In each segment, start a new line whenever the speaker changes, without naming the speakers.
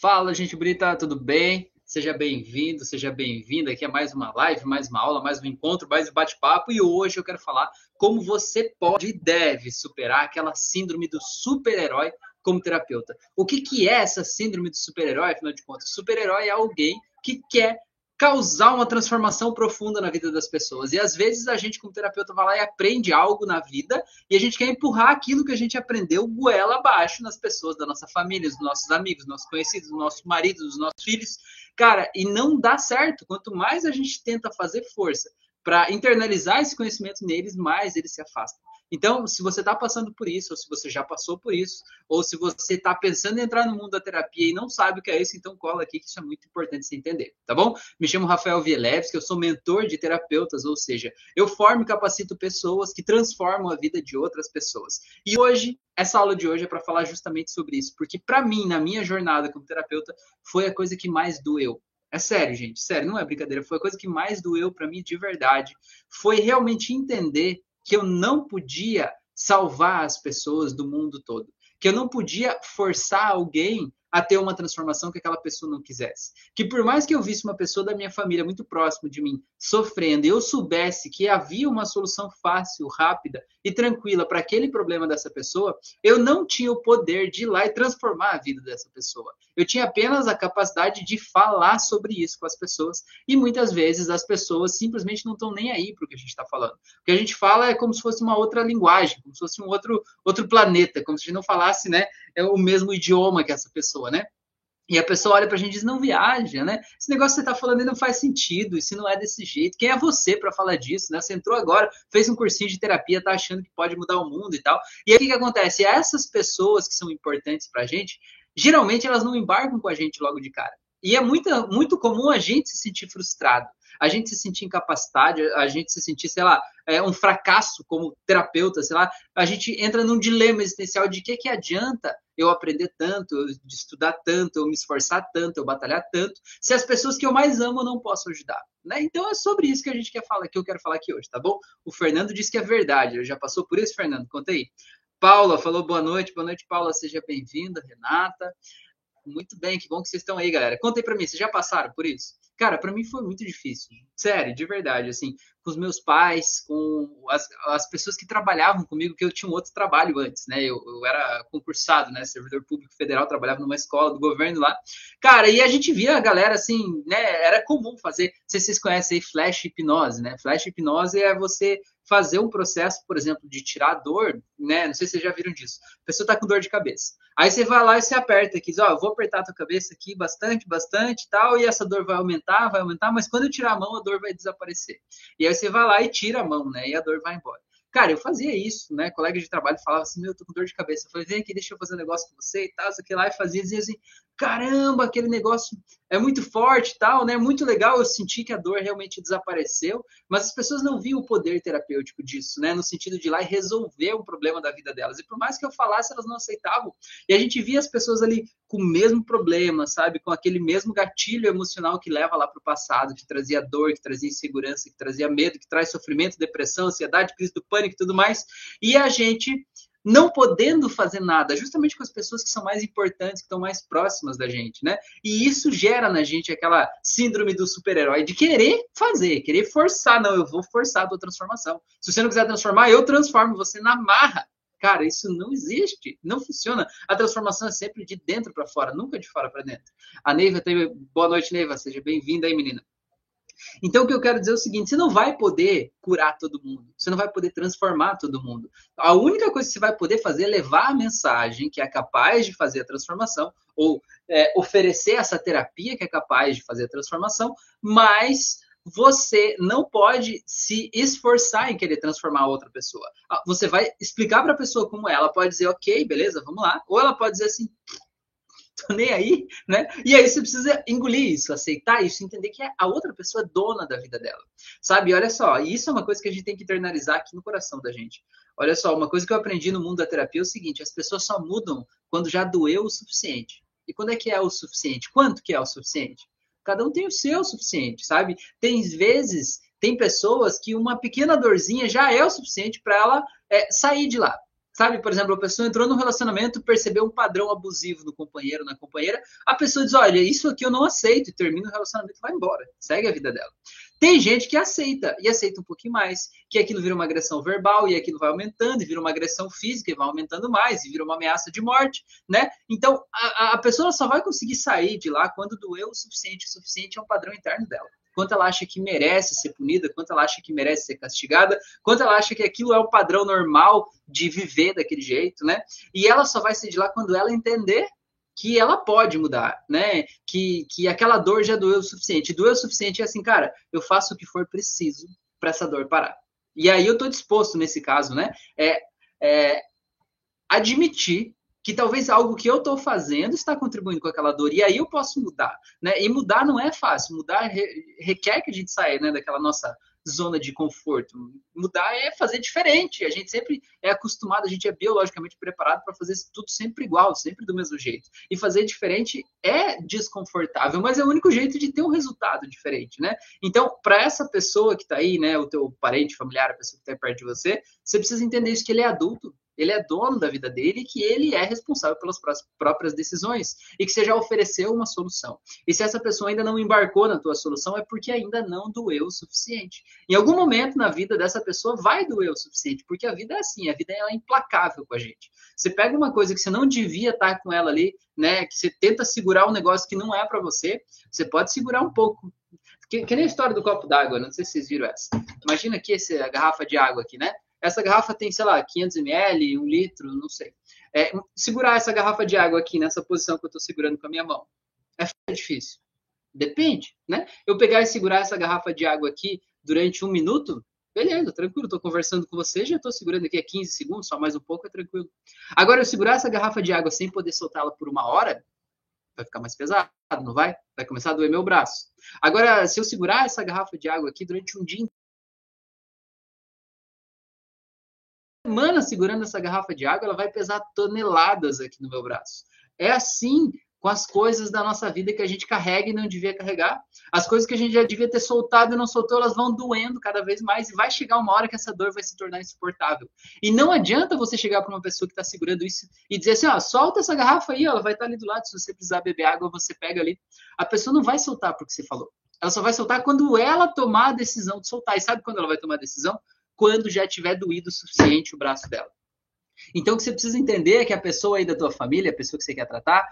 Fala, gente bonita, tudo bem? Seja bem-vindo, seja bem-vinda. Aqui é mais uma live, mais uma aula, mais um encontro, mais um bate-papo. E hoje eu quero falar como você pode e deve superar aquela síndrome do super-herói como terapeuta. O que, que é essa síndrome do super-herói, afinal de contas? Super-herói é alguém que quer causar uma transformação profunda na vida das pessoas. E às vezes a gente, como terapeuta, vai lá e aprende algo na vida e a gente quer empurrar aquilo que a gente aprendeu goela abaixo nas pessoas da nossa família, dos nossos amigos, dos nossos conhecidos, dos nossos maridos, dos nossos filhos. Cara, e não dá certo. Quanto mais a gente tenta fazer força para internalizar esse conhecimento neles, mais eles se afastam. Então, se você está passando por isso, ou se você já passou por isso, ou se você está pensando em entrar no mundo da terapia e não sabe o que é isso, então cola aqui, que isso é muito importante você entender, tá bom? Me chamo Rafael Vielevski, eu sou mentor de terapeutas, ou seja, eu formo e capacito pessoas que transformam a vida de outras pessoas. E hoje, essa aula de hoje é para falar justamente sobre isso, porque para mim, na minha jornada como terapeuta, foi a coisa que mais doeu. É sério, gente, sério, não é brincadeira, foi a coisa que mais doeu para mim de verdade. Foi realmente entender que eu não podia salvar as pessoas do mundo todo, que eu não podia forçar alguém a ter uma transformação que aquela pessoa não quisesse. Que por mais que eu visse uma pessoa da minha família muito próximo de mim sofrendo, eu soubesse que havia uma solução fácil, rápida e tranquila para aquele problema dessa pessoa, eu não tinha o poder de ir lá e transformar a vida dessa pessoa. Eu tinha apenas a capacidade de falar sobre isso com as pessoas, e muitas vezes as pessoas simplesmente não estão nem aí para o que a gente está falando. O que a gente fala é como se fosse uma outra linguagem, como se fosse um outro, outro planeta, como se a gente não falasse né, é o mesmo idioma que essa pessoa, né? E a pessoa olha para a gente e diz: não viaja, né? Esse negócio que você está falando não faz sentido, isso não é desse jeito. Quem é você para falar disso, né? Você entrou agora, fez um cursinho de terapia, tá achando que pode mudar o mundo e tal. E aí o que, que acontece? Essas pessoas que são importantes para a gente, geralmente elas não embarcam com a gente logo de cara. E é muito, muito comum a gente se sentir frustrado a gente se sentir incapacitado, a gente se sentir, sei lá, é, um fracasso como terapeuta, sei lá, a gente entra num dilema existencial de que que adianta eu aprender tanto, eu estudar tanto, eu me esforçar tanto, eu batalhar tanto, se as pessoas que eu mais amo não posso ajudar, né? Então é sobre isso que a gente quer falar, que eu quero falar aqui hoje, tá bom? O Fernando disse que é verdade, já passou por isso, Fernando? Conta aí. Paula falou boa noite, boa noite, Paula, seja bem-vinda, Renata. Muito bem, que bom que vocês estão aí, galera. Conta aí para mim, vocês já passaram por isso? Cara, para mim foi muito difícil. Sério, de verdade, assim, com os meus pais, com as, as pessoas que trabalhavam comigo, que eu tinha um outro trabalho antes, né? Eu, eu era concursado, né? Servidor público federal, trabalhava numa escola do governo lá. Cara, e a gente via a galera, assim, né? Era comum fazer, não sei se vocês conhecem aí, flash hipnose, né? Flash hipnose é você fazer um processo, por exemplo, de tirar a dor, né? Não sei se vocês já viram disso. A pessoa tá com dor de cabeça. Aí você vai lá e você aperta aqui, diz, ó, vou apertar a tua cabeça aqui bastante, bastante tal, e essa dor vai aumentar, vai aumentar, mas quando eu tirar a mão, a dor vai desaparecer. E aí você vai lá e tira a mão, né? E a dor vai embora. Cara, eu fazia isso, né? Colega de trabalho falava assim, meu, eu tô com dor de cabeça. Eu falei, vem aqui, deixa eu fazer um negócio com você e tal, isso aqui lá, e fazia, dizia assim, caramba, aquele negócio é muito forte e tal, né? Muito legal, eu senti que a dor realmente desapareceu, mas as pessoas não viam o poder terapêutico disso, né? No sentido de ir lá e resolver um problema da vida delas. E por mais que eu falasse, elas não aceitavam. E a gente via as pessoas ali com o mesmo problema, sabe? Com aquele mesmo gatilho emocional que leva lá para o passado, que trazia dor, que trazia insegurança, que trazia medo, que traz sofrimento, depressão, ansiedade, crise do pânico e tudo mais. E a gente não podendo fazer nada, justamente com as pessoas que são mais importantes, que estão mais próximas da gente, né? E isso gera na gente aquela síndrome do super-herói de querer fazer, querer forçar. Não, eu vou forçar a tua transformação. Se você não quiser transformar, eu transformo você na marra. Cara, isso não existe, não funciona. A transformação é sempre de dentro para fora, nunca de fora para dentro. A Neiva teve. Boa noite, Neiva. Seja bem-vinda aí, menina. Então, o que eu quero dizer é o seguinte: você não vai poder curar todo mundo, você não vai poder transformar todo mundo. A única coisa que você vai poder fazer é levar a mensagem que é capaz de fazer a transformação, ou é, oferecer essa terapia que é capaz de fazer a transformação, mas você não pode se esforçar em querer transformar outra pessoa. Ah, você vai explicar para a pessoa como é, ela pode dizer, ok, beleza, vamos lá. Ou ela pode dizer assim, tô nem aí, né? E aí você precisa engolir isso, aceitar isso, entender que a outra pessoa é dona da vida dela, sabe? Olha só, isso é uma coisa que a gente tem que internalizar aqui no coração da gente. Olha só, uma coisa que eu aprendi no mundo da terapia é o seguinte: as pessoas só mudam quando já doeu o suficiente. E quando é que é o suficiente? Quanto que é o suficiente? Cada um tem o seu suficiente, sabe? Tem vezes, tem pessoas que uma pequena dorzinha já é o suficiente para ela é, sair de lá Sabe, por exemplo, a pessoa entrou no relacionamento, percebeu um padrão abusivo no companheiro, na companheira, a pessoa diz: Olha, isso aqui eu não aceito, e termina o relacionamento e vai embora, segue a vida dela. Tem gente que aceita, e aceita um pouquinho mais, que aquilo vira uma agressão verbal, e aquilo vai aumentando, e vira uma agressão física, e vai aumentando mais, e vira uma ameaça de morte, né? Então, a, a pessoa só vai conseguir sair de lá quando doeu o suficiente. O suficiente é um padrão interno dela quanto ela acha que merece ser punida, quanto ela acha que merece ser castigada, quanto ela acha que aquilo é o padrão normal de viver daquele jeito, né? E ela só vai sair de lá quando ela entender que ela pode mudar, né? Que, que aquela dor já doeu o suficiente. Doeu o suficiente é assim, cara, eu faço o que for preciso para essa dor parar. E aí eu estou disposto, nesse caso, né? É, é admitir que talvez algo que eu estou fazendo está contribuindo com aquela dor, e aí eu posso mudar, né? E mudar não é fácil, mudar requer que a gente saia né, daquela nossa zona de conforto. Mudar é fazer diferente. A gente sempre é acostumado, a gente é biologicamente preparado para fazer tudo sempre igual, sempre do mesmo jeito. E fazer diferente é desconfortável, mas é o único jeito de ter um resultado diferente, né? Então, para essa pessoa que está aí, né, o teu parente familiar, a pessoa que está perto de você, você precisa entender isso que ele é adulto, ele é dono da vida dele e que ele é responsável pelas próprias decisões e que você já ofereceu uma solução. E se essa pessoa ainda não embarcou na tua solução é porque ainda não doeu o suficiente. Em algum momento na vida dessa pessoa vai doer o suficiente, porque a vida é assim, a vida é implacável com a gente. Você pega uma coisa que você não devia estar com ela ali, né, que você tenta segurar um negócio que não é para você, você pode segurar um pouco, que, que, nem a história do copo d'água, não sei se vocês viram essa. Imagina aqui essa garrafa de água aqui, né? Essa garrafa tem, sei lá, 500 ml, um litro, não sei. É, segurar essa garrafa de água aqui nessa posição que eu estou segurando com a minha mão é difícil. Depende, né? Eu pegar e segurar essa garrafa de água aqui durante um minuto, beleza, tranquilo, estou conversando com você, já estou segurando aqui a 15 segundos, só mais um pouco, é tranquilo. Agora, eu segurar essa garrafa de água sem poder soltá-la por uma hora, vai ficar mais pesado, não vai? Vai começar a doer meu braço. Agora, se eu segurar essa garrafa de água aqui durante um dia semana segurando essa garrafa de água, ela vai pesar toneladas aqui no meu braço. É assim com as coisas da nossa vida que a gente carrega e não devia carregar. As coisas que a gente já devia ter soltado e não soltou, elas vão doendo cada vez mais e vai chegar uma hora que essa dor vai se tornar insuportável. E não adianta você chegar para uma pessoa que está segurando isso e dizer assim, ó, solta essa garrafa aí, ela vai estar tá ali do lado, se você precisar beber água, você pega ali. A pessoa não vai soltar porque você falou. Ela só vai soltar quando ela tomar a decisão de soltar. E sabe quando ela vai tomar a decisão? Quando já tiver doído o suficiente o braço dela. Então, o que você precisa entender é que a pessoa aí da tua família, a pessoa que você quer tratar,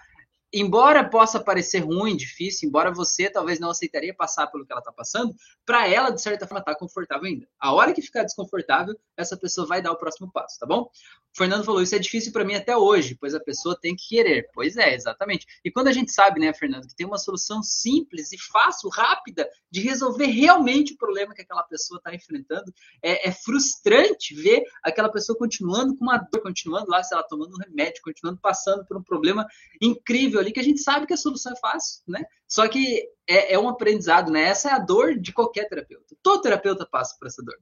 embora possa parecer ruim, difícil, embora você talvez não aceitaria passar pelo que ela está passando, para ela, de certa forma, está confortável ainda. A hora que ficar desconfortável, essa pessoa vai dar o próximo passo, tá bom? O Fernando falou, isso é difícil para mim até hoje, pois a pessoa tem que querer. Pois é, exatamente. E quando a gente sabe, né, Fernando, que tem uma solução simples e fácil, rápida, de resolver realmente o problema que aquela pessoa está enfrentando, é, é, frustrante ver aquela pessoa continuando com uma dor, continuando lá, se ela tomando um remédio, continuando passando por um problema incrível ali que a gente sabe que a solução é fácil, né? Só que é, é um aprendizado, né? Essa é a dor de qualquer terapeuta. Todo terapeuta passa por essa dor.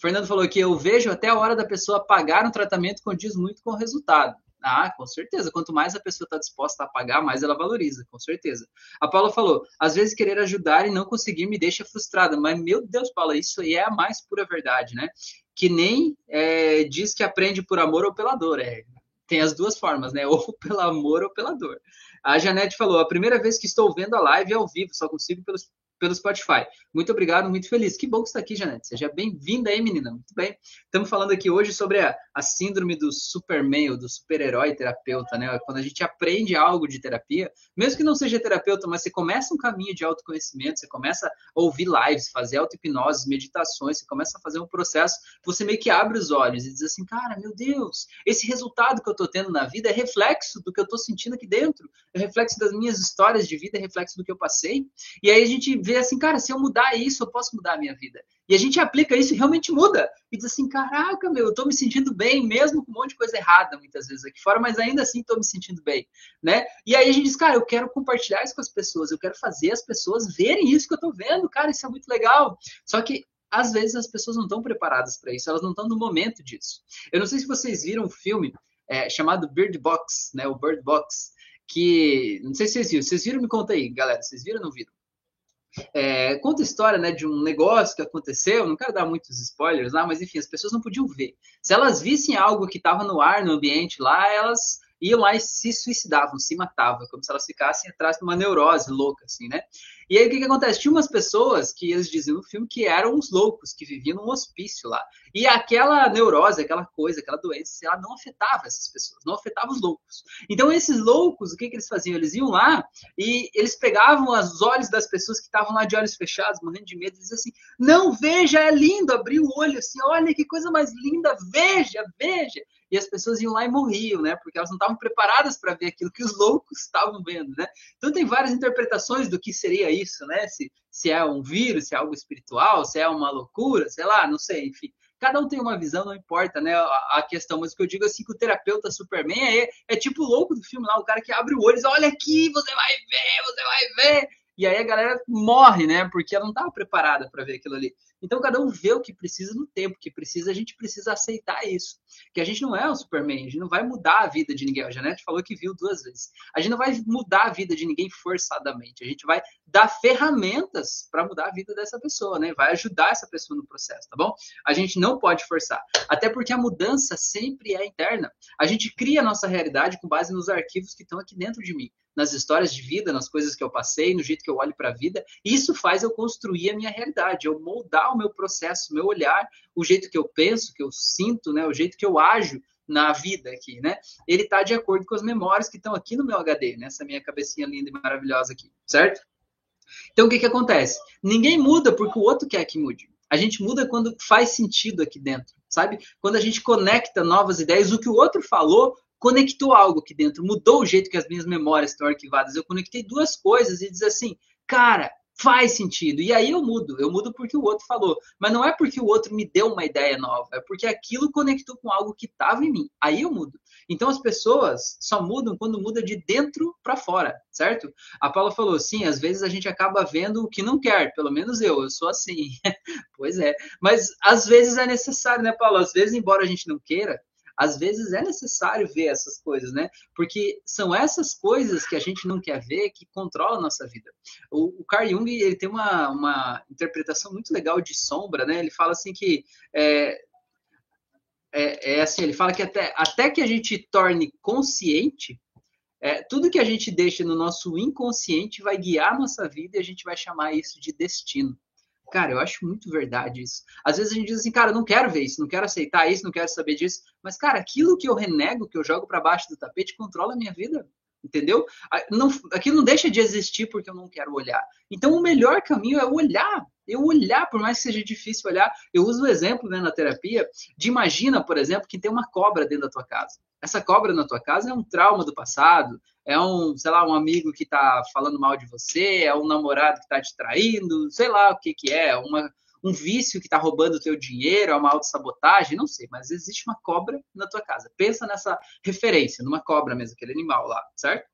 Fernando falou que eu vejo até a hora da pessoa pagar um tratamento condiz muito com o resultado. Ah, com certeza. Quanto mais a pessoa está disposta a pagar, mais ela valoriza, com certeza. A Paula falou: às vezes querer ajudar e não conseguir me deixa frustrada. Mas, meu Deus, Paula, isso aí é a mais pura verdade, né? Que nem é, diz que aprende por amor ou pela dor. É, tem as duas formas, né? Ou pelo amor ou pela dor. A Janete falou: a primeira vez que estou vendo a live ao vivo, só consigo pelos pelo Spotify. Muito obrigado, muito feliz. Que bom que está aqui, Janete. Seja bem-vinda aí, menina. Muito bem. Estamos falando aqui hoje sobre a, a síndrome do Superman, do super-herói terapeuta, né? Quando a gente aprende algo de terapia, mesmo que não seja terapeuta, mas você começa um caminho de autoconhecimento, você começa a ouvir lives, fazer auto-hipnose, meditações, você começa a fazer um processo, você meio que abre os olhos e diz assim, cara, meu Deus, esse resultado que eu estou tendo na vida é reflexo do que eu estou sentindo aqui dentro, é reflexo das minhas histórias de vida, é reflexo do que eu passei. E aí a gente vê assim, cara, se eu mudar isso, eu posso mudar a minha vida. E a gente aplica isso e realmente muda. E diz assim, caraca, meu, eu tô me sentindo bem, mesmo com um monte de coisa errada muitas vezes aqui fora, mas ainda assim tô me sentindo bem, né? E aí a gente diz, cara, eu quero compartilhar isso com as pessoas, eu quero fazer as pessoas verem isso que eu tô vendo, cara, isso é muito legal. Só que às vezes as pessoas não estão preparadas para isso, elas não estão no momento disso. Eu não sei se vocês viram um filme é, chamado Bird Box, né? O Bird Box, que não sei se vocês viram. Vocês viram? Me conta aí, galera. Vocês viram ou não viram? É, conta a história né, de um negócio que aconteceu, não quero dar muitos spoilers lá, mas enfim, as pessoas não podiam ver. Se elas vissem algo que estava no ar, no ambiente lá, elas iam lá e se suicidavam, se matavam, como se elas ficassem atrás de uma neurose louca, assim, né? E aí o que, que acontece? Tinha umas pessoas que eles diziam no filme que eram uns loucos, que viviam num hospício lá. E aquela neurose, aquela coisa, aquela doença, ela não afetava essas pessoas, não afetava os loucos. Então esses loucos, o que, que eles faziam? Eles iam lá e eles pegavam os olhos das pessoas que estavam lá de olhos fechados, morrendo de medo, e diziam assim: não, veja, é lindo, abriu o olho assim, olha que coisa mais linda, veja, veja e as pessoas iam lá e morriam, né? Porque elas não estavam preparadas para ver aquilo que os loucos estavam vendo, né? Então tem várias interpretações do que seria isso, né? Se, se é um vírus, se é algo espiritual, se é uma loucura, sei lá, não sei, enfim. Cada um tem uma visão, não importa, né? A, a questão, mas o que eu digo assim que o terapeuta Superman é, é tipo o louco do filme lá, o cara que abre o olho e diz, olha aqui, você vai ver, você vai ver. E aí a galera morre, né? Porque ela não estava preparada para ver aquilo ali. Então cada um vê o que precisa no tempo que precisa, a gente precisa aceitar isso. Que a gente não é o Superman, a gente não vai mudar a vida de ninguém. A Janete falou que viu duas vezes. A gente não vai mudar a vida de ninguém forçadamente. A gente vai dar ferramentas para mudar a vida dessa pessoa, né? Vai ajudar essa pessoa no processo, tá bom? A gente não pode forçar. Até porque a mudança sempre é interna. A gente cria a nossa realidade com base nos arquivos que estão aqui dentro de mim nas histórias de vida, nas coisas que eu passei, no jeito que eu olho para a vida. Isso faz eu construir a minha realidade, eu moldar o meu processo, meu olhar, o jeito que eu penso, que eu sinto, né, o jeito que eu ajo na vida aqui, né? Ele está de acordo com as memórias que estão aqui no meu HD, nessa minha cabecinha linda e maravilhosa aqui, certo? Então o que que acontece? Ninguém muda porque o outro quer que mude. A gente muda quando faz sentido aqui dentro, sabe? Quando a gente conecta novas ideias, o que o outro falou conectou algo aqui dentro, mudou o jeito que as minhas memórias estão arquivadas. Eu conectei duas coisas e diz assim, cara, faz sentido. E aí eu mudo. Eu mudo porque o outro falou. Mas não é porque o outro me deu uma ideia nova, é porque aquilo conectou com algo que estava em mim. Aí eu mudo. Então as pessoas só mudam quando muda de dentro para fora, certo? A Paula falou, sim, às vezes a gente acaba vendo o que não quer, pelo menos eu, eu sou assim. pois é. Mas às vezes é necessário, né, Paula? Às vezes, embora a gente não queira, às vezes é necessário ver essas coisas, né? Porque são essas coisas que a gente não quer ver que controlam a nossa vida. O, o Carl Jung ele tem uma, uma interpretação muito legal de sombra, né? Ele fala assim que é, é, é assim, ele fala que até, até que a gente torne consciente, é, tudo que a gente deixa no nosso inconsciente vai guiar a nossa vida e a gente vai chamar isso de destino. Cara, eu acho muito verdade isso. Às vezes a gente diz assim, cara, não quero ver isso, não quero aceitar isso, não quero saber disso. Mas, cara, aquilo que eu renego, que eu jogo para baixo do tapete, controla a minha vida. Entendeu? Não, aquilo não deixa de existir porque eu não quero olhar. Então, o melhor caminho é olhar. Eu olhar, por mais que seja difícil olhar. Eu uso o exemplo né, na terapia de imagina, por exemplo, que tem uma cobra dentro da tua casa. Essa cobra na tua casa é um trauma do passado, é um, sei lá, um amigo que está falando mal de você, é um namorado que está te traindo, sei lá o que que é, uma, um vício que está roubando o teu dinheiro, é uma autossabotagem, não sei, mas existe uma cobra na tua casa. Pensa nessa referência, numa cobra mesmo, aquele animal lá, certo?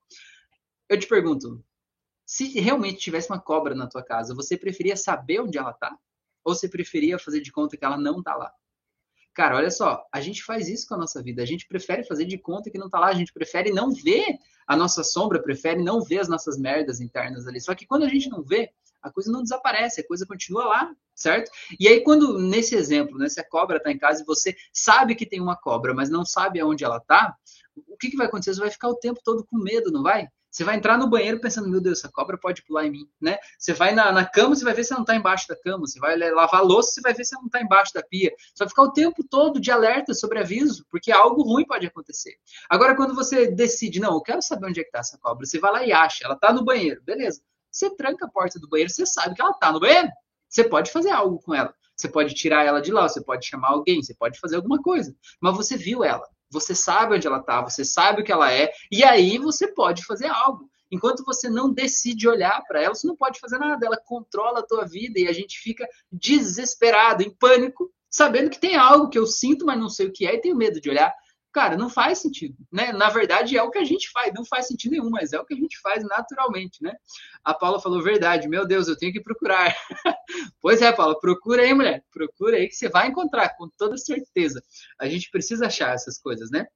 Eu te pergunto, se realmente tivesse uma cobra na tua casa, você preferia saber onde ela está? Ou você preferia fazer de conta que ela não está lá? Cara, olha só, a gente faz isso com a nossa vida. A gente prefere fazer de conta que não tá lá, a gente prefere não ver a nossa sombra, prefere não ver as nossas merdas internas ali. Só que quando a gente não vê, a coisa não desaparece, a coisa continua lá, certo? E aí, quando, nesse exemplo, né, se a cobra tá em casa e você sabe que tem uma cobra, mas não sabe aonde ela tá, o que, que vai acontecer? Você vai ficar o tempo todo com medo, não vai? Você vai entrar no banheiro pensando, meu Deus, essa cobra pode pular em mim, né? Você vai na, na cama, você vai ver se ela não está embaixo da cama. Você vai lavar louça, você vai ver se ela não está embaixo da pia. Você vai ficar o tempo todo de alerta sobre aviso, porque algo ruim pode acontecer. Agora, quando você decide, não, eu quero saber onde é que está essa cobra, você vai lá e acha, ela está no banheiro, beleza. Você tranca a porta do banheiro, você sabe que ela está no banheiro. Você pode fazer algo com ela. Você pode tirar ela de lá, você pode chamar alguém, você pode fazer alguma coisa. Mas você viu ela. Você sabe onde ela está, você sabe o que ela é, e aí você pode fazer algo. Enquanto você não decide olhar para ela, você não pode fazer nada. Ela controla a tua vida e a gente fica desesperado, em pânico, sabendo que tem algo que eu sinto, mas não sei o que é e tenho medo de olhar. Cara, não faz sentido, né? Na verdade, é o que a gente faz, não faz sentido nenhum, mas é o que a gente faz naturalmente, né? A Paula falou verdade, meu Deus, eu tenho que procurar. pois é, Paula, procura aí, mulher, procura aí que você vai encontrar, com toda certeza. A gente precisa achar essas coisas, né?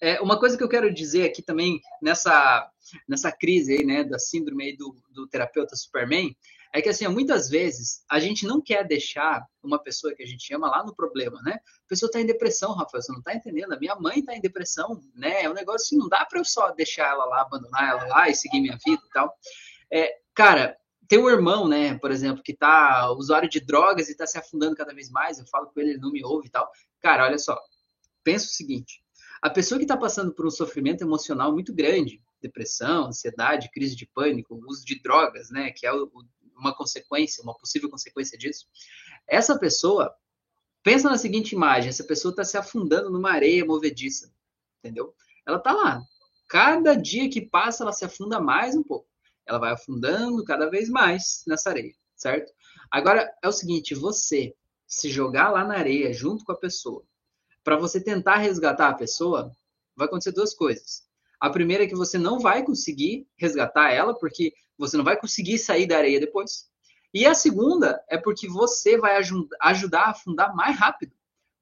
É, uma coisa que eu quero dizer aqui também nessa, nessa crise aí, né, da síndrome do, do terapeuta Superman, é que assim, muitas vezes a gente não quer deixar uma pessoa que a gente ama lá no problema, né? A pessoa está em depressão, Rafael, você não está entendendo. A minha mãe está em depressão, né? É um negócio assim, não dá para eu só deixar ela lá, abandonar ela lá e seguir minha vida e tal. É, cara, tem um irmão, né, por exemplo, que tá usuário de drogas e está se afundando cada vez mais. Eu falo com ele, ele não me ouve e tal. Cara, olha só, pensa o seguinte: a pessoa que está passando por um sofrimento emocional muito grande, depressão, ansiedade, crise de pânico, uso de drogas, né, que é uma consequência, uma possível consequência disso, essa pessoa pensa na seguinte imagem: essa pessoa está se afundando numa areia movediça, entendeu? Ela está lá. Cada dia que passa, ela se afunda mais um pouco ela vai afundando cada vez mais nessa areia, certo? Agora é o seguinte, você se jogar lá na areia junto com a pessoa, para você tentar resgatar a pessoa, vai acontecer duas coisas. A primeira é que você não vai conseguir resgatar ela, porque você não vai conseguir sair da areia depois. E a segunda é porque você vai ajudar a afundar mais rápido.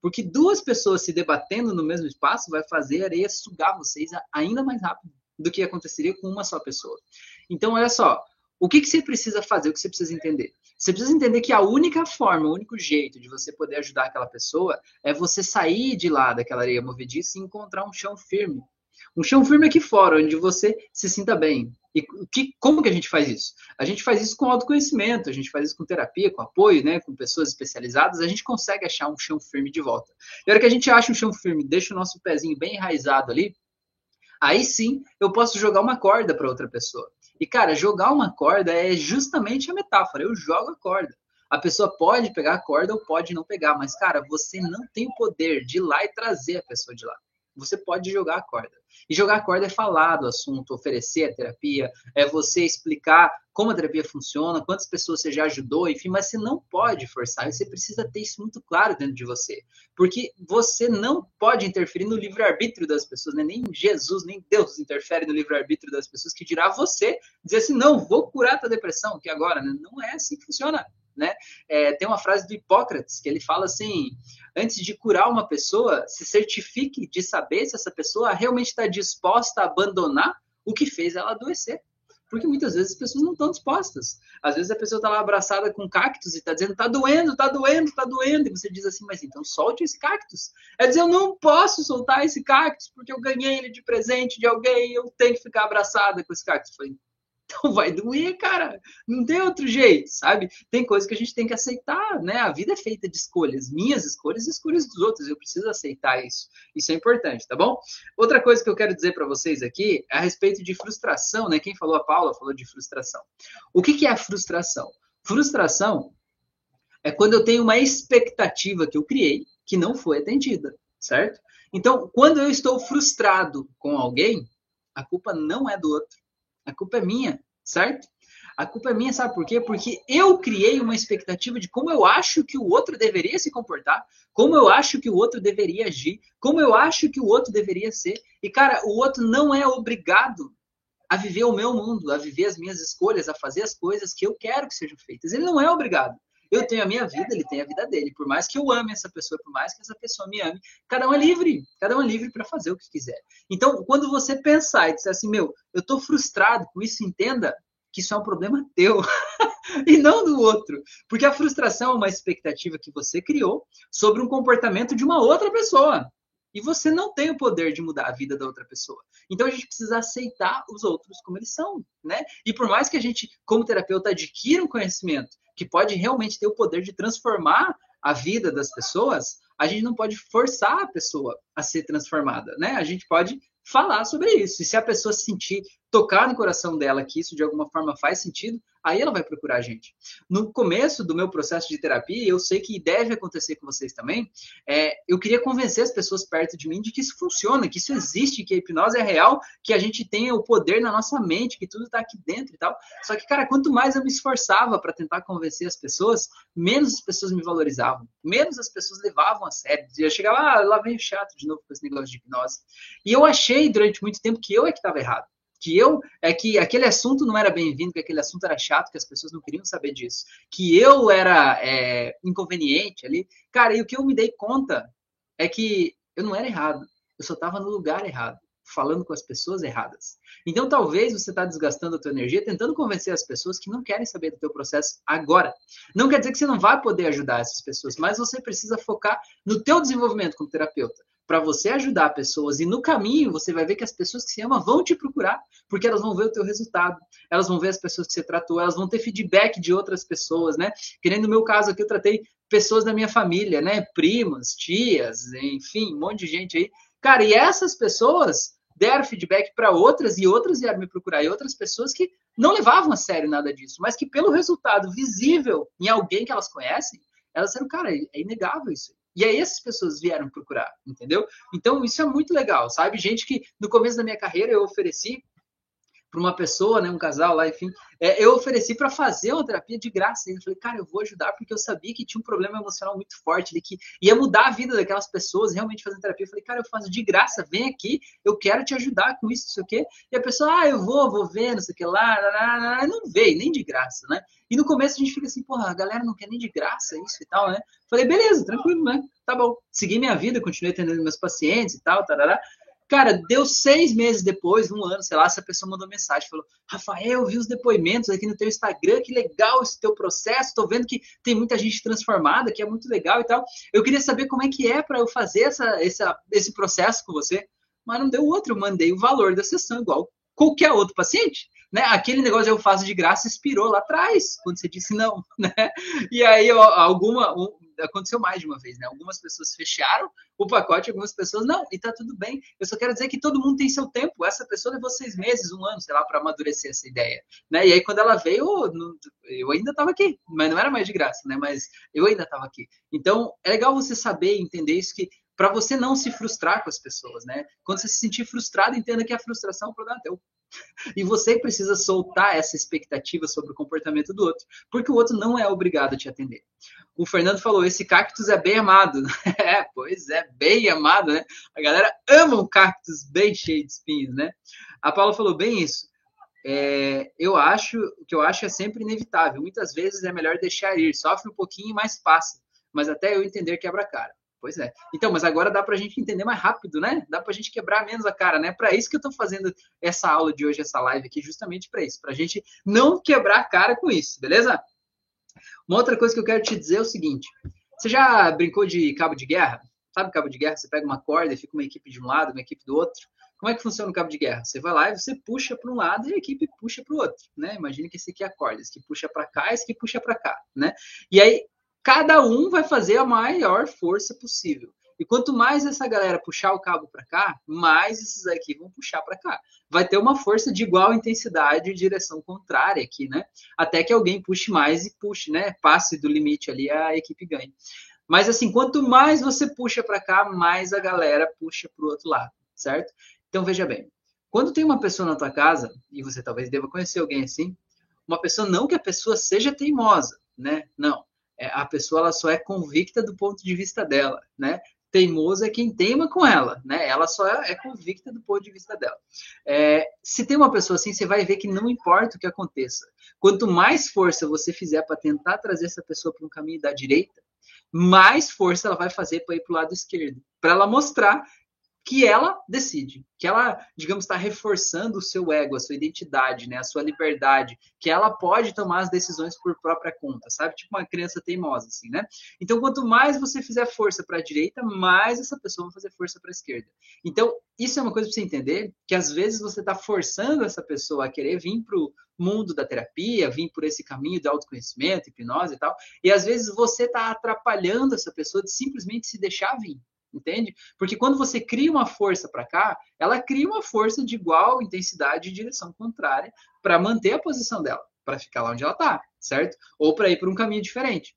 Porque duas pessoas se debatendo no mesmo espaço vai fazer a areia sugar vocês ainda mais rápido do que aconteceria com uma só pessoa. Então, olha só, o que, que você precisa fazer, o que você precisa entender? Você precisa entender que a única forma, o único jeito de você poder ajudar aquela pessoa é você sair de lá daquela areia movediça e encontrar um chão firme. Um chão firme aqui fora, onde você se sinta bem. E que, como que a gente faz isso? A gente faz isso com autoconhecimento, a gente faz isso com terapia, com apoio, né, com pessoas especializadas, a gente consegue achar um chão firme de volta. E a hora que a gente acha um chão firme, deixa o nosso pezinho bem enraizado ali, aí sim eu posso jogar uma corda para outra pessoa. E, cara, jogar uma corda é justamente a metáfora. Eu jogo a corda. A pessoa pode pegar a corda ou pode não pegar, mas, cara, você não tem o poder de ir lá e trazer a pessoa de lá. Você pode jogar a corda. E jogar a corda é falar do assunto, oferecer a terapia, é você explicar como a terapia funciona, quantas pessoas você já ajudou, enfim, mas você não pode forçar, você precisa ter isso muito claro dentro de você. Porque você não pode interferir no livre-arbítrio das pessoas, né? nem Jesus, nem Deus interfere no livre-arbítrio das pessoas, que dirá você dizer assim, não, vou curar a tua depressão, que agora, né? não é assim que funciona. Né? É, tem uma frase do Hipócrates que ele fala assim: antes de curar uma pessoa, se certifique de saber se essa pessoa realmente está disposta a abandonar o que fez ela adoecer. Porque muitas vezes as pessoas não estão dispostas. Às vezes a pessoa está lá abraçada com cactos e está dizendo, está doendo, está doendo, está doendo. E você diz assim, mas então solte esse cactus. É dizer, eu não posso soltar esse cactus porque eu ganhei ele de presente de alguém e eu tenho que ficar abraçada com esse cactus. Eu falei, então vai doer, cara. Não tem outro jeito, sabe? Tem coisa que a gente tem que aceitar, né? A vida é feita de escolhas, minhas escolhas e escolhas dos outros. Eu preciso aceitar isso. Isso é importante, tá bom? Outra coisa que eu quero dizer para vocês aqui é a respeito de frustração, né? Quem falou a Paula falou de frustração. O que, que é a frustração? Frustração é quando eu tenho uma expectativa que eu criei que não foi atendida, certo? Então, quando eu estou frustrado com alguém, a culpa não é do outro a culpa é minha, certo? A culpa é minha, sabe por quê? Porque eu criei uma expectativa de como eu acho que o outro deveria se comportar, como eu acho que o outro deveria agir, como eu acho que o outro deveria ser. E, cara, o outro não é obrigado a viver o meu mundo, a viver as minhas escolhas, a fazer as coisas que eu quero que sejam feitas. Ele não é obrigado. Eu tenho a minha vida, ele tem a vida dele. Por mais que eu ame essa pessoa, por mais que essa pessoa me ame, cada um é livre. Cada um é livre para fazer o que quiser. Então, quando você pensar e disser assim, meu, eu estou frustrado com isso, entenda que isso é um problema teu e não do outro. Porque a frustração é uma expectativa que você criou sobre um comportamento de uma outra pessoa. E você não tem o poder de mudar a vida da outra pessoa. Então a gente precisa aceitar os outros como eles são, né? E por mais que a gente, como terapeuta, adquira um conhecimento que pode realmente ter o poder de transformar a vida das pessoas, a gente não pode forçar a pessoa a ser transformada, né? A gente pode falar sobre isso. E se a pessoa sentir, tocar no coração dela que isso de alguma forma faz sentido, aí ela vai procurar a gente. No começo do meu processo de terapia, eu sei que deve acontecer com vocês também, é, eu queria convencer as pessoas perto de mim de que isso funciona, que isso existe, que a hipnose é real, que a gente tem o poder na nossa mente, que tudo está aqui dentro e tal. Só que, cara, quanto mais eu me esforçava para tentar convencer as pessoas, menos as pessoas me valorizavam, menos as pessoas levavam a sério. Eu chegava, ah, lá vem chato de novo com esse negócio de hipnose. E eu achei durante muito tempo que eu é que estava errado que eu é que aquele assunto não era bem-vindo, que aquele assunto era chato, que as pessoas não queriam saber disso, que eu era é, inconveniente ali. Cara, e o que eu me dei conta é que eu não era errado. Eu só estava no lugar errado, falando com as pessoas erradas. Então, talvez você está desgastando a tua energia tentando convencer as pessoas que não querem saber do teu processo agora. Não quer dizer que você não vai poder ajudar essas pessoas, mas você precisa focar no teu desenvolvimento como terapeuta para você ajudar pessoas e no caminho você vai ver que as pessoas que se amam vão te procurar, porque elas vão ver o teu resultado, elas vão ver as pessoas que você tratou, elas vão ter feedback de outras pessoas, né? Que nem no meu caso aqui eu tratei pessoas da minha família, né? Primas, tias, enfim, um monte de gente aí. Cara, e essas pessoas deram feedback para outras e outras vieram me procurar e outras pessoas que não levavam a sério nada disso, mas que pelo resultado visível em alguém que elas conhecem, elas disseram, cara, é inegável isso. E aí essas pessoas vieram procurar, entendeu? Então isso é muito legal, sabe? Gente que no começo da minha carreira eu ofereci para uma pessoa, né, um casal lá, enfim, é, eu ofereci para fazer uma terapia de graça. Eu falei, cara, eu vou ajudar porque eu sabia que tinha um problema emocional muito forte ali, que ia mudar a vida daquelas pessoas realmente fazendo terapia. Eu falei, cara, eu faço de graça, vem aqui, eu quero te ajudar com isso, não sei o quê. E a pessoa, ah, eu vou, vou ver, não sei o que lá, lá, lá, lá. não veio, nem de graça, né? E no começo a gente fica assim, porra, a galera não quer nem de graça isso e tal, né? Falei, beleza, tranquilo, né? Tá bom. Segui minha vida, continuei atendendo meus pacientes e tal, tarará. Cara, deu seis meses depois, um ano, sei lá, essa pessoa mandou mensagem, falou: Rafael, eu vi os depoimentos aqui no teu Instagram, que legal esse teu processo, tô vendo que tem muita gente transformada, que é muito legal e tal. Eu queria saber como é que é para eu fazer essa, essa, esse processo com você. Mas não deu outro, mandei o valor da sessão igual qualquer outro paciente. Né? Aquele negócio eu faço de graça expirou lá atrás, quando você disse não. Né? E aí, alguma, aconteceu mais de uma vez, né? Algumas pessoas fecharam o pacote, algumas pessoas não, e tá tudo bem. Eu só quero dizer que todo mundo tem seu tempo. Essa pessoa levou seis meses, um ano, sei lá, para amadurecer essa ideia, né? E aí quando ela veio, eu ainda estava aqui, mas não era mais de graça, né? Mas eu ainda estava aqui. Então é legal você saber entender isso que para você não se frustrar com as pessoas, né? Quando você se sentir frustrado, entenda que a frustração é um problema teu. E você precisa soltar essa expectativa sobre o comportamento do outro, porque o outro não é obrigado a te atender. O Fernando falou: esse cactus é bem amado. é, pois é, bem amado, né? A galera ama um cactus bem cheio de espinhos, né? A Paula falou bem isso. É, eu acho, o que eu acho é sempre inevitável. Muitas vezes é melhor deixar ir, sofre um pouquinho, mas passa. Mas até eu entender quebra a cara. Pois é. Então, mas agora dá para a gente entender mais rápido, né? Dá para a gente quebrar menos a cara, né? Para isso que eu estou fazendo essa aula de hoje, essa live aqui, justamente para isso, para a gente não quebrar a cara com isso, beleza? Uma outra coisa que eu quero te dizer é o seguinte: você já brincou de cabo de guerra? Sabe cabo de guerra? Você pega uma corda e fica uma equipe de um lado, uma equipe do outro. Como é que funciona o cabo de guerra? Você vai lá e você puxa para um lado e a equipe puxa para o outro, né? Imagina que esse aqui é a corda, esse que puxa para cá, esse que puxa para cá, né? E aí cada um vai fazer a maior força possível. E quanto mais essa galera puxar o cabo para cá, mais esses aqui vão puxar para cá. Vai ter uma força de igual intensidade e direção contrária aqui, né? Até que alguém puxe mais e puxe, né? Passe do limite ali, a equipe ganha. Mas assim, quanto mais você puxa para cá, mais a galera puxa para o outro lado, certo? Então veja bem, quando tem uma pessoa na tua casa, e você talvez deva conhecer alguém assim, uma pessoa não que a pessoa seja teimosa, né? Não a pessoa ela só é convicta do ponto de vista dela, né? Teimoso é quem teima com ela, né? Ela só é, é convicta do ponto de vista dela. É, se tem uma pessoa assim, você vai ver que não importa o que aconteça. Quanto mais força você fizer para tentar trazer essa pessoa para um caminho da direita, mais força ela vai fazer para ir para o lado esquerdo, para ela mostrar que ela decide, que ela, digamos, está reforçando o seu ego, a sua identidade, né, a sua liberdade, que ela pode tomar as decisões por própria conta, sabe? Tipo uma criança teimosa, assim, né? Então, quanto mais você fizer força para a direita, mais essa pessoa vai fazer força para a esquerda. Então, isso é uma coisa para você entender, que às vezes você está forçando essa pessoa a querer vir para o mundo da terapia, vir por esse caminho de autoconhecimento, hipnose e tal, e às vezes você está atrapalhando essa pessoa de simplesmente se deixar vir entende? Porque quando você cria uma força para cá, ela cria uma força de igual intensidade e direção contrária para manter a posição dela, para ficar lá onde ela está, certo? Ou para ir por um caminho diferente.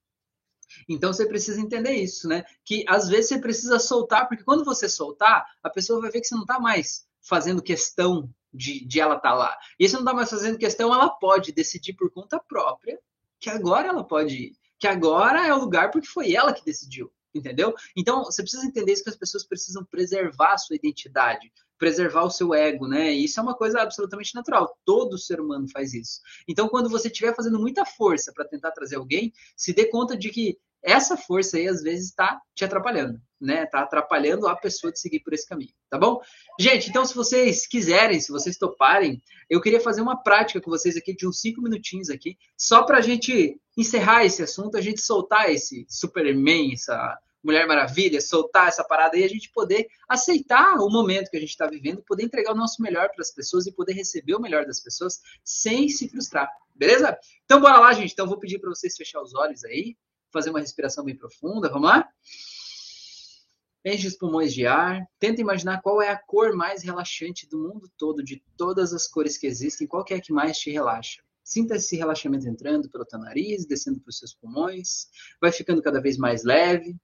Então você precisa entender isso, né? Que às vezes você precisa soltar, porque quando você soltar, a pessoa vai ver que você não está mais fazendo questão de, de ela estar tá lá. E se não está mais fazendo questão, ela pode decidir por conta própria que agora ela pode ir. Que agora é o lugar porque foi ela que decidiu entendeu? Então, você precisa entender isso que as pessoas precisam preservar a sua identidade, preservar o seu ego, né? E isso é uma coisa absolutamente natural. Todo ser humano faz isso. Então, quando você estiver fazendo muita força para tentar trazer alguém, se dê conta de que essa força aí às vezes está te atrapalhando, né? Está atrapalhando a pessoa de seguir por esse caminho, tá bom? Gente, então se vocês quiserem, se vocês toparem, eu queria fazer uma prática com vocês aqui de uns cinco minutinhos aqui, só para a gente encerrar esse assunto, a gente soltar esse Superman, essa Mulher Maravilha, soltar essa parada aí, a gente poder aceitar o momento que a gente está vivendo, poder entregar o nosso melhor para as pessoas e poder receber o melhor das pessoas sem se frustrar, beleza? Então bora lá, gente. Então vou pedir para vocês fechar os olhos aí, fazer uma respiração bem profunda, vamos lá? Enche os pulmões de ar. Tenta imaginar qual é a cor mais relaxante do mundo todo, de todas as cores que existem, qual que é a que mais te relaxa. Sinta esse relaxamento entrando pelo teu nariz, descendo para os seus pulmões, vai ficando cada vez mais leve,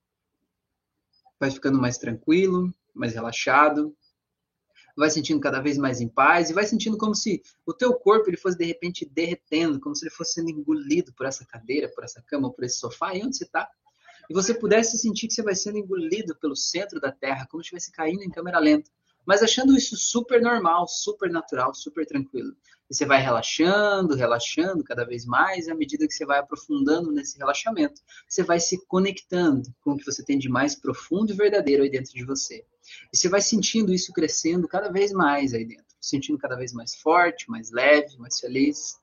vai ficando mais tranquilo, mais relaxado, vai sentindo cada vez mais em paz e vai sentindo como se o teu corpo ele fosse de repente derretendo, como se ele fosse sendo engolido por essa cadeira, por essa cama, por esse sofá, aí onde você está. E você pudesse sentir que você vai sendo engolido pelo centro da Terra, como se estivesse caindo em câmera lenta mas achando isso super normal, super natural, super tranquilo. E você vai relaxando, relaxando cada vez mais, e à medida que você vai aprofundando nesse relaxamento, você vai se conectando com o que você tem de mais profundo e verdadeiro aí dentro de você. E você vai sentindo isso crescendo cada vez mais aí dentro, sentindo cada vez mais forte, mais leve, mais feliz.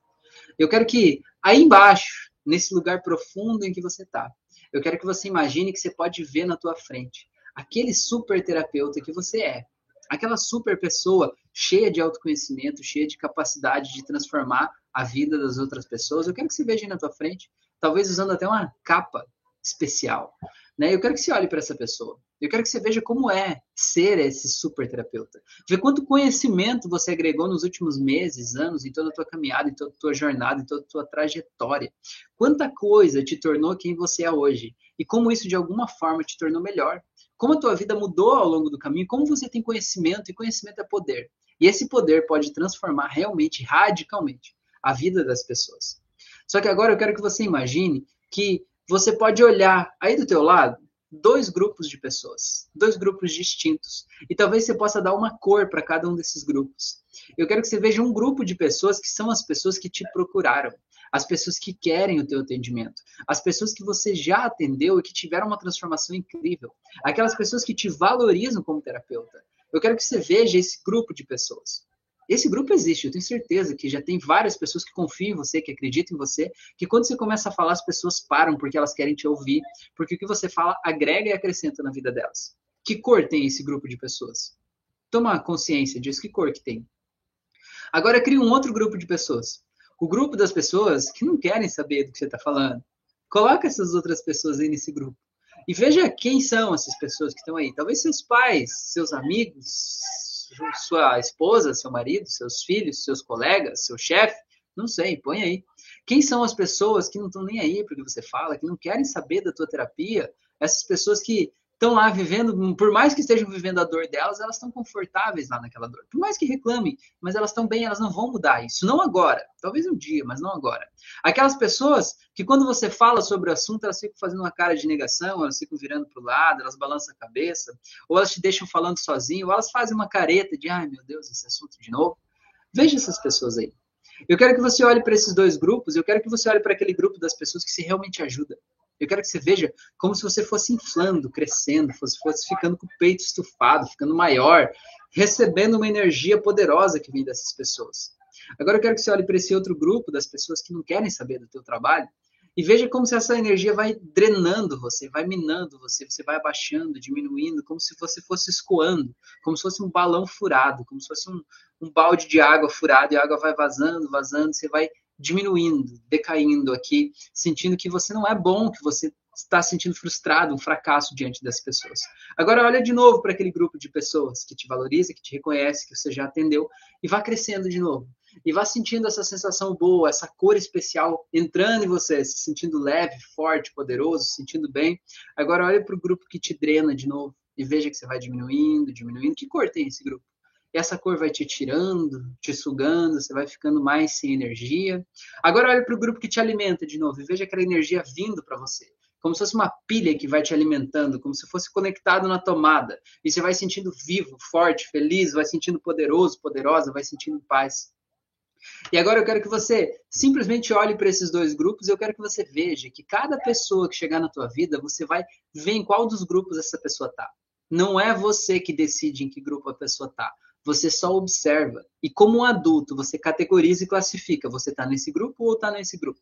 Eu quero que aí embaixo, nesse lugar profundo em que você está, eu quero que você imagine que você pode ver na tua frente aquele super terapeuta que você é, aquela super pessoa cheia de autoconhecimento, cheia de capacidade de transformar a vida das outras pessoas. Eu quero que você veja aí na tua frente, talvez usando até uma capa especial. Né? Eu quero que você olhe para essa pessoa. Eu quero que você veja como é ser esse super terapeuta. Ver quanto conhecimento você agregou nos últimos meses, anos, em toda a tua caminhada, em toda a tua jornada, em toda a tua trajetória. Quanta coisa te tornou quem você é hoje. E como isso, de alguma forma, te tornou melhor como a tua vida mudou ao longo do caminho, como você tem conhecimento, e conhecimento é poder. E esse poder pode transformar realmente, radicalmente, a vida das pessoas. Só que agora eu quero que você imagine que você pode olhar aí do teu lado dois grupos de pessoas, dois grupos distintos. E talvez você possa dar uma cor para cada um desses grupos. Eu quero que você veja um grupo de pessoas que são as pessoas que te procuraram as pessoas que querem o teu atendimento, as pessoas que você já atendeu e que tiveram uma transformação incrível, aquelas pessoas que te valorizam como terapeuta. Eu quero que você veja esse grupo de pessoas. Esse grupo existe, eu tenho certeza que já tem várias pessoas que confiam em você, que acreditam em você, que quando você começa a falar, as pessoas param porque elas querem te ouvir, porque o que você fala agrega e acrescenta na vida delas. Que cor tem esse grupo de pessoas? Toma consciência disso, que cor que tem. Agora cria um outro grupo de pessoas o grupo das pessoas que não querem saber do que você está falando. Coloca essas outras pessoas aí nesse grupo. E veja quem são essas pessoas que estão aí. Talvez seus pais, seus amigos, sua esposa, seu marido, seus filhos, seus colegas, seu chefe. Não sei, põe aí. Quem são as pessoas que não estão nem aí porque você fala, que não querem saber da tua terapia? Essas pessoas que estão lá vivendo, por mais que estejam vivendo a dor delas, elas estão confortáveis lá naquela dor. Por mais que reclamem, mas elas estão bem, elas não vão mudar isso. Não agora. Talvez um dia, mas não agora. Aquelas pessoas que quando você fala sobre o assunto, elas ficam fazendo uma cara de negação, elas ficam virando para o lado, elas balançam a cabeça, ou elas te deixam falando sozinho, ou elas fazem uma careta de, ai meu Deus, esse assunto de novo. Veja essas pessoas aí. Eu quero que você olhe para esses dois grupos, eu quero que você olhe para aquele grupo das pessoas que se realmente ajudam. Eu quero que você veja como se você fosse inflando, crescendo, fosse, fosse ficando com o peito estufado, ficando maior, recebendo uma energia poderosa que vem dessas pessoas. Agora eu quero que você olhe para esse outro grupo das pessoas que não querem saber do teu trabalho e veja como se essa energia vai drenando você, vai minando você, você vai abaixando, diminuindo, como se você fosse escoando, como se fosse um balão furado, como se fosse um, um balde de água furado e a água vai vazando, vazando, você vai diminuindo, decaindo aqui, sentindo que você não é bom, que você está sentindo frustrado, um fracasso diante das pessoas. Agora olha de novo para aquele grupo de pessoas que te valoriza, que te reconhece, que você já atendeu e vá crescendo de novo. E vá sentindo essa sensação boa, essa cor especial entrando em você, se sentindo leve, forte, poderoso, se sentindo bem. Agora olha para o grupo que te drena de novo e veja que você vai diminuindo, diminuindo. Que cor tem esse grupo? E essa cor vai te tirando, te sugando, você vai ficando mais sem energia. Agora olhe para o grupo que te alimenta de novo e veja aquela energia vindo para você. Como se fosse uma pilha que vai te alimentando, como se fosse conectado na tomada. E você vai sentindo vivo, forte, feliz, vai sentindo poderoso, poderosa, vai sentindo paz. E agora eu quero que você simplesmente olhe para esses dois grupos e eu quero que você veja que cada pessoa que chegar na tua vida, você vai ver em qual dos grupos essa pessoa está. Não é você que decide em que grupo a pessoa está. Você só observa. E como um adulto, você categoriza e classifica. Você está nesse grupo ou está nesse grupo.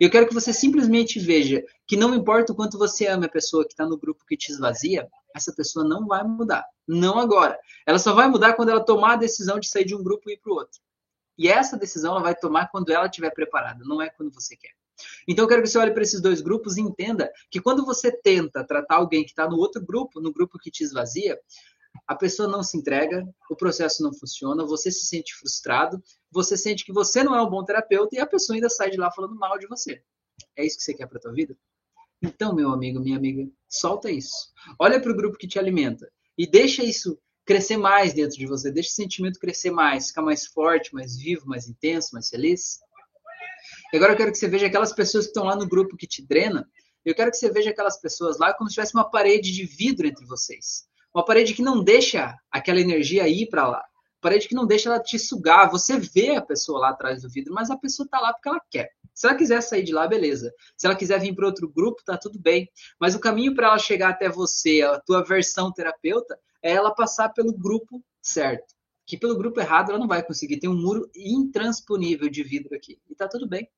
Eu quero que você simplesmente veja que não importa o quanto você ama a pessoa que está no grupo que te esvazia, essa pessoa não vai mudar. Não agora. Ela só vai mudar quando ela tomar a decisão de sair de um grupo e ir para o outro. E essa decisão ela vai tomar quando ela estiver preparada, não é quando você quer. Então eu quero que você olhe para esses dois grupos e entenda que quando você tenta tratar alguém que está no outro grupo, no grupo que te esvazia, a pessoa não se entrega, o processo não funciona, você se sente frustrado, você sente que você não é um bom terapeuta e a pessoa ainda sai de lá falando mal de você. É isso que você quer para tua vida? Então, meu amigo, minha amiga, solta isso. Olha para o grupo que te alimenta e deixa isso crescer mais dentro de você, deixa o sentimento crescer mais, ficar mais forte, mais vivo, mais intenso, mais feliz. E agora eu quero que você veja aquelas pessoas que estão lá no grupo que te drena. Eu quero que você veja aquelas pessoas lá como se tivesse uma parede de vidro entre vocês. Uma parede que não deixa aquela energia ir para lá. Parede que não deixa ela te sugar. Você vê a pessoa lá atrás do vidro, mas a pessoa está lá porque ela quer. Se ela quiser sair de lá, beleza. Se ela quiser vir para outro grupo, tá tudo bem. Mas o caminho para ela chegar até você, a tua versão terapeuta, é ela passar pelo grupo certo. Que pelo grupo errado ela não vai conseguir. Tem um muro intransponível de vidro aqui. E tá tudo bem.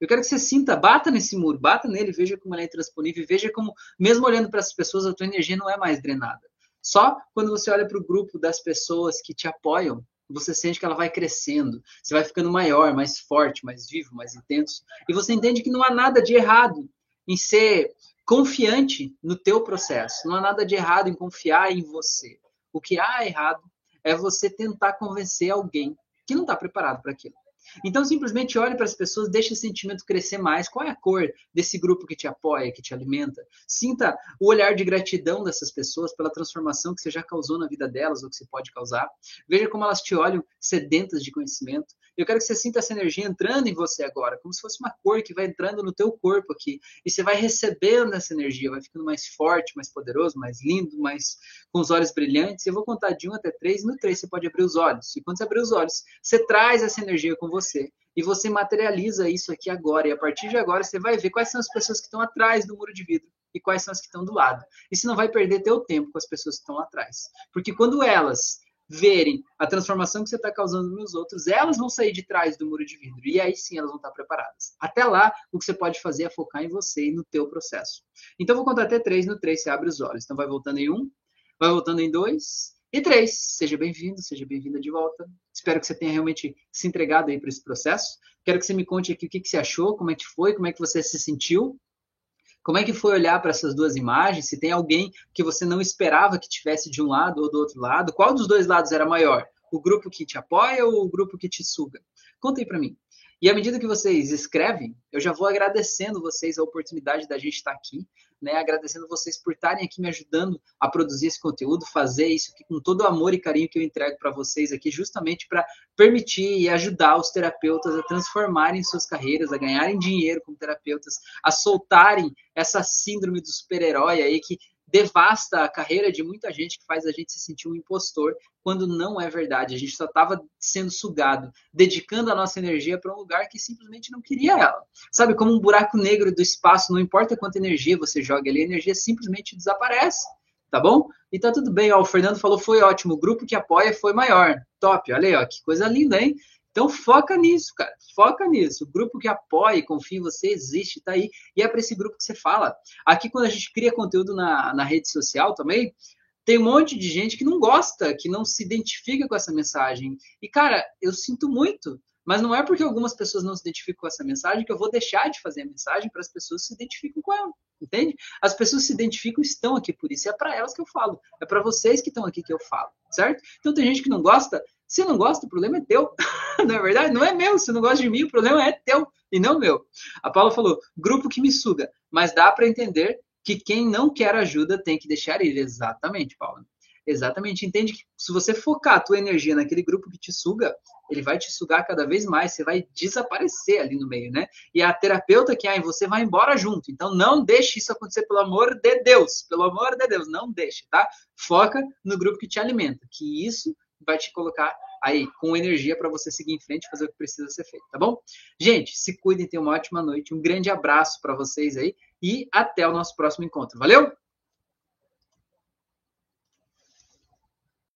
Eu quero que você sinta, bata nesse muro, bata nele, veja como ele é intransponível, veja como, mesmo olhando para essas pessoas, a tua energia não é mais drenada. Só quando você olha para o grupo das pessoas que te apoiam, você sente que ela vai crescendo, você vai ficando maior, mais forte, mais vivo, mais intenso, e você entende que não há nada de errado em ser confiante no teu processo. Não há nada de errado em confiar em você. O que há errado é você tentar convencer alguém que não está preparado para aquilo. Então, simplesmente olhe para as pessoas, deixe esse sentimento crescer mais. Qual é a cor desse grupo que te apoia, que te alimenta? Sinta o olhar de gratidão dessas pessoas pela transformação que você já causou na vida delas ou que você pode causar. Veja como elas te olham sedentas de conhecimento. Eu quero que você sinta essa energia entrando em você agora, como se fosse uma cor que vai entrando no teu corpo aqui. E você vai recebendo essa energia, vai ficando mais forte, mais poderoso, mais lindo, mais com os olhos brilhantes. Eu vou contar de um até três, e no três você pode abrir os olhos. E quando você abrir os olhos, você traz essa energia com você. E você materializa isso aqui agora. E a partir de agora, você vai ver quais são as pessoas que estão atrás do muro de vidro e quais são as que estão do lado. E você não vai perder teu tempo com as pessoas que estão atrás. Porque quando elas verem a transformação que você está causando nos outros, elas vão sair de trás do muro de vidro. E aí sim elas vão estar preparadas. Até lá, o que você pode fazer é focar em você e no teu processo. Então, vou contar até três. No três, você abre os olhos. Então, vai voltando em um, vai voltando em dois e três. Seja bem-vindo, seja bem-vinda de volta. Espero que você tenha realmente se entregado aí para esse processo. Quero que você me conte aqui o que, que você achou, como é que foi, como é que você se sentiu. Como é que foi olhar para essas duas imagens? Se tem alguém que você não esperava que tivesse de um lado ou do outro lado, qual dos dois lados era maior? O grupo que te apoia ou o grupo que te suga? Conta aí para mim. E à medida que vocês escrevem, eu já vou agradecendo vocês a oportunidade da gente estar aqui, né? Agradecendo vocês por estarem aqui me ajudando a produzir esse conteúdo, fazer isso aqui com todo o amor e carinho que eu entrego para vocês aqui, justamente para permitir e ajudar os terapeutas a transformarem suas carreiras, a ganharem dinheiro como terapeutas, a soltarem essa síndrome do super-herói aí que devasta a carreira de muita gente que faz a gente se sentir um impostor, quando não é verdade. A gente só estava sendo sugado, dedicando a nossa energia para um lugar que simplesmente não queria ela. Sabe, como um buraco negro do espaço, não importa quanta energia você joga ali, a energia simplesmente desaparece. Tá bom? E tá tudo bem, ó, o Fernando falou foi ótimo, o grupo que apoia foi maior. Top, olha aí, ó, que coisa linda, hein? Então foca nisso, cara. Foca nisso. O grupo que apoia e confia em você existe, tá aí. E é para esse grupo que você fala. Aqui, quando a gente cria conteúdo na, na rede social também, tem um monte de gente que não gosta, que não se identifica com essa mensagem. E, cara, eu sinto muito. Mas não é porque algumas pessoas não se identificam com essa mensagem que eu vou deixar de fazer a mensagem para as pessoas que se identificam com ela. Entende? As pessoas se identificam estão aqui por isso. É para elas que eu falo. É para vocês que estão aqui que eu falo. Certo? Então tem gente que não gosta. Se não gosta, o problema é teu. não é verdade? Não é meu. Se não gosta de mim, o problema é teu e não meu. A Paula falou: grupo que me suga. Mas dá para entender que quem não quer ajuda tem que deixar ir. Exatamente, Paula. Exatamente. Entende que se você focar a tua energia naquele grupo que te suga, ele vai te sugar cada vez mais, você vai desaparecer ali no meio, né? E a terapeuta que há em você vai embora junto. Então não deixe isso acontecer, pelo amor de Deus. Pelo amor de Deus, não deixe, tá? Foca no grupo que te alimenta, que isso vai te colocar aí com energia para você seguir em frente e fazer o que precisa ser feito, tá bom? Gente, se cuidem, tenham uma ótima noite, um grande abraço para vocês aí e até o nosso próximo encontro. Valeu?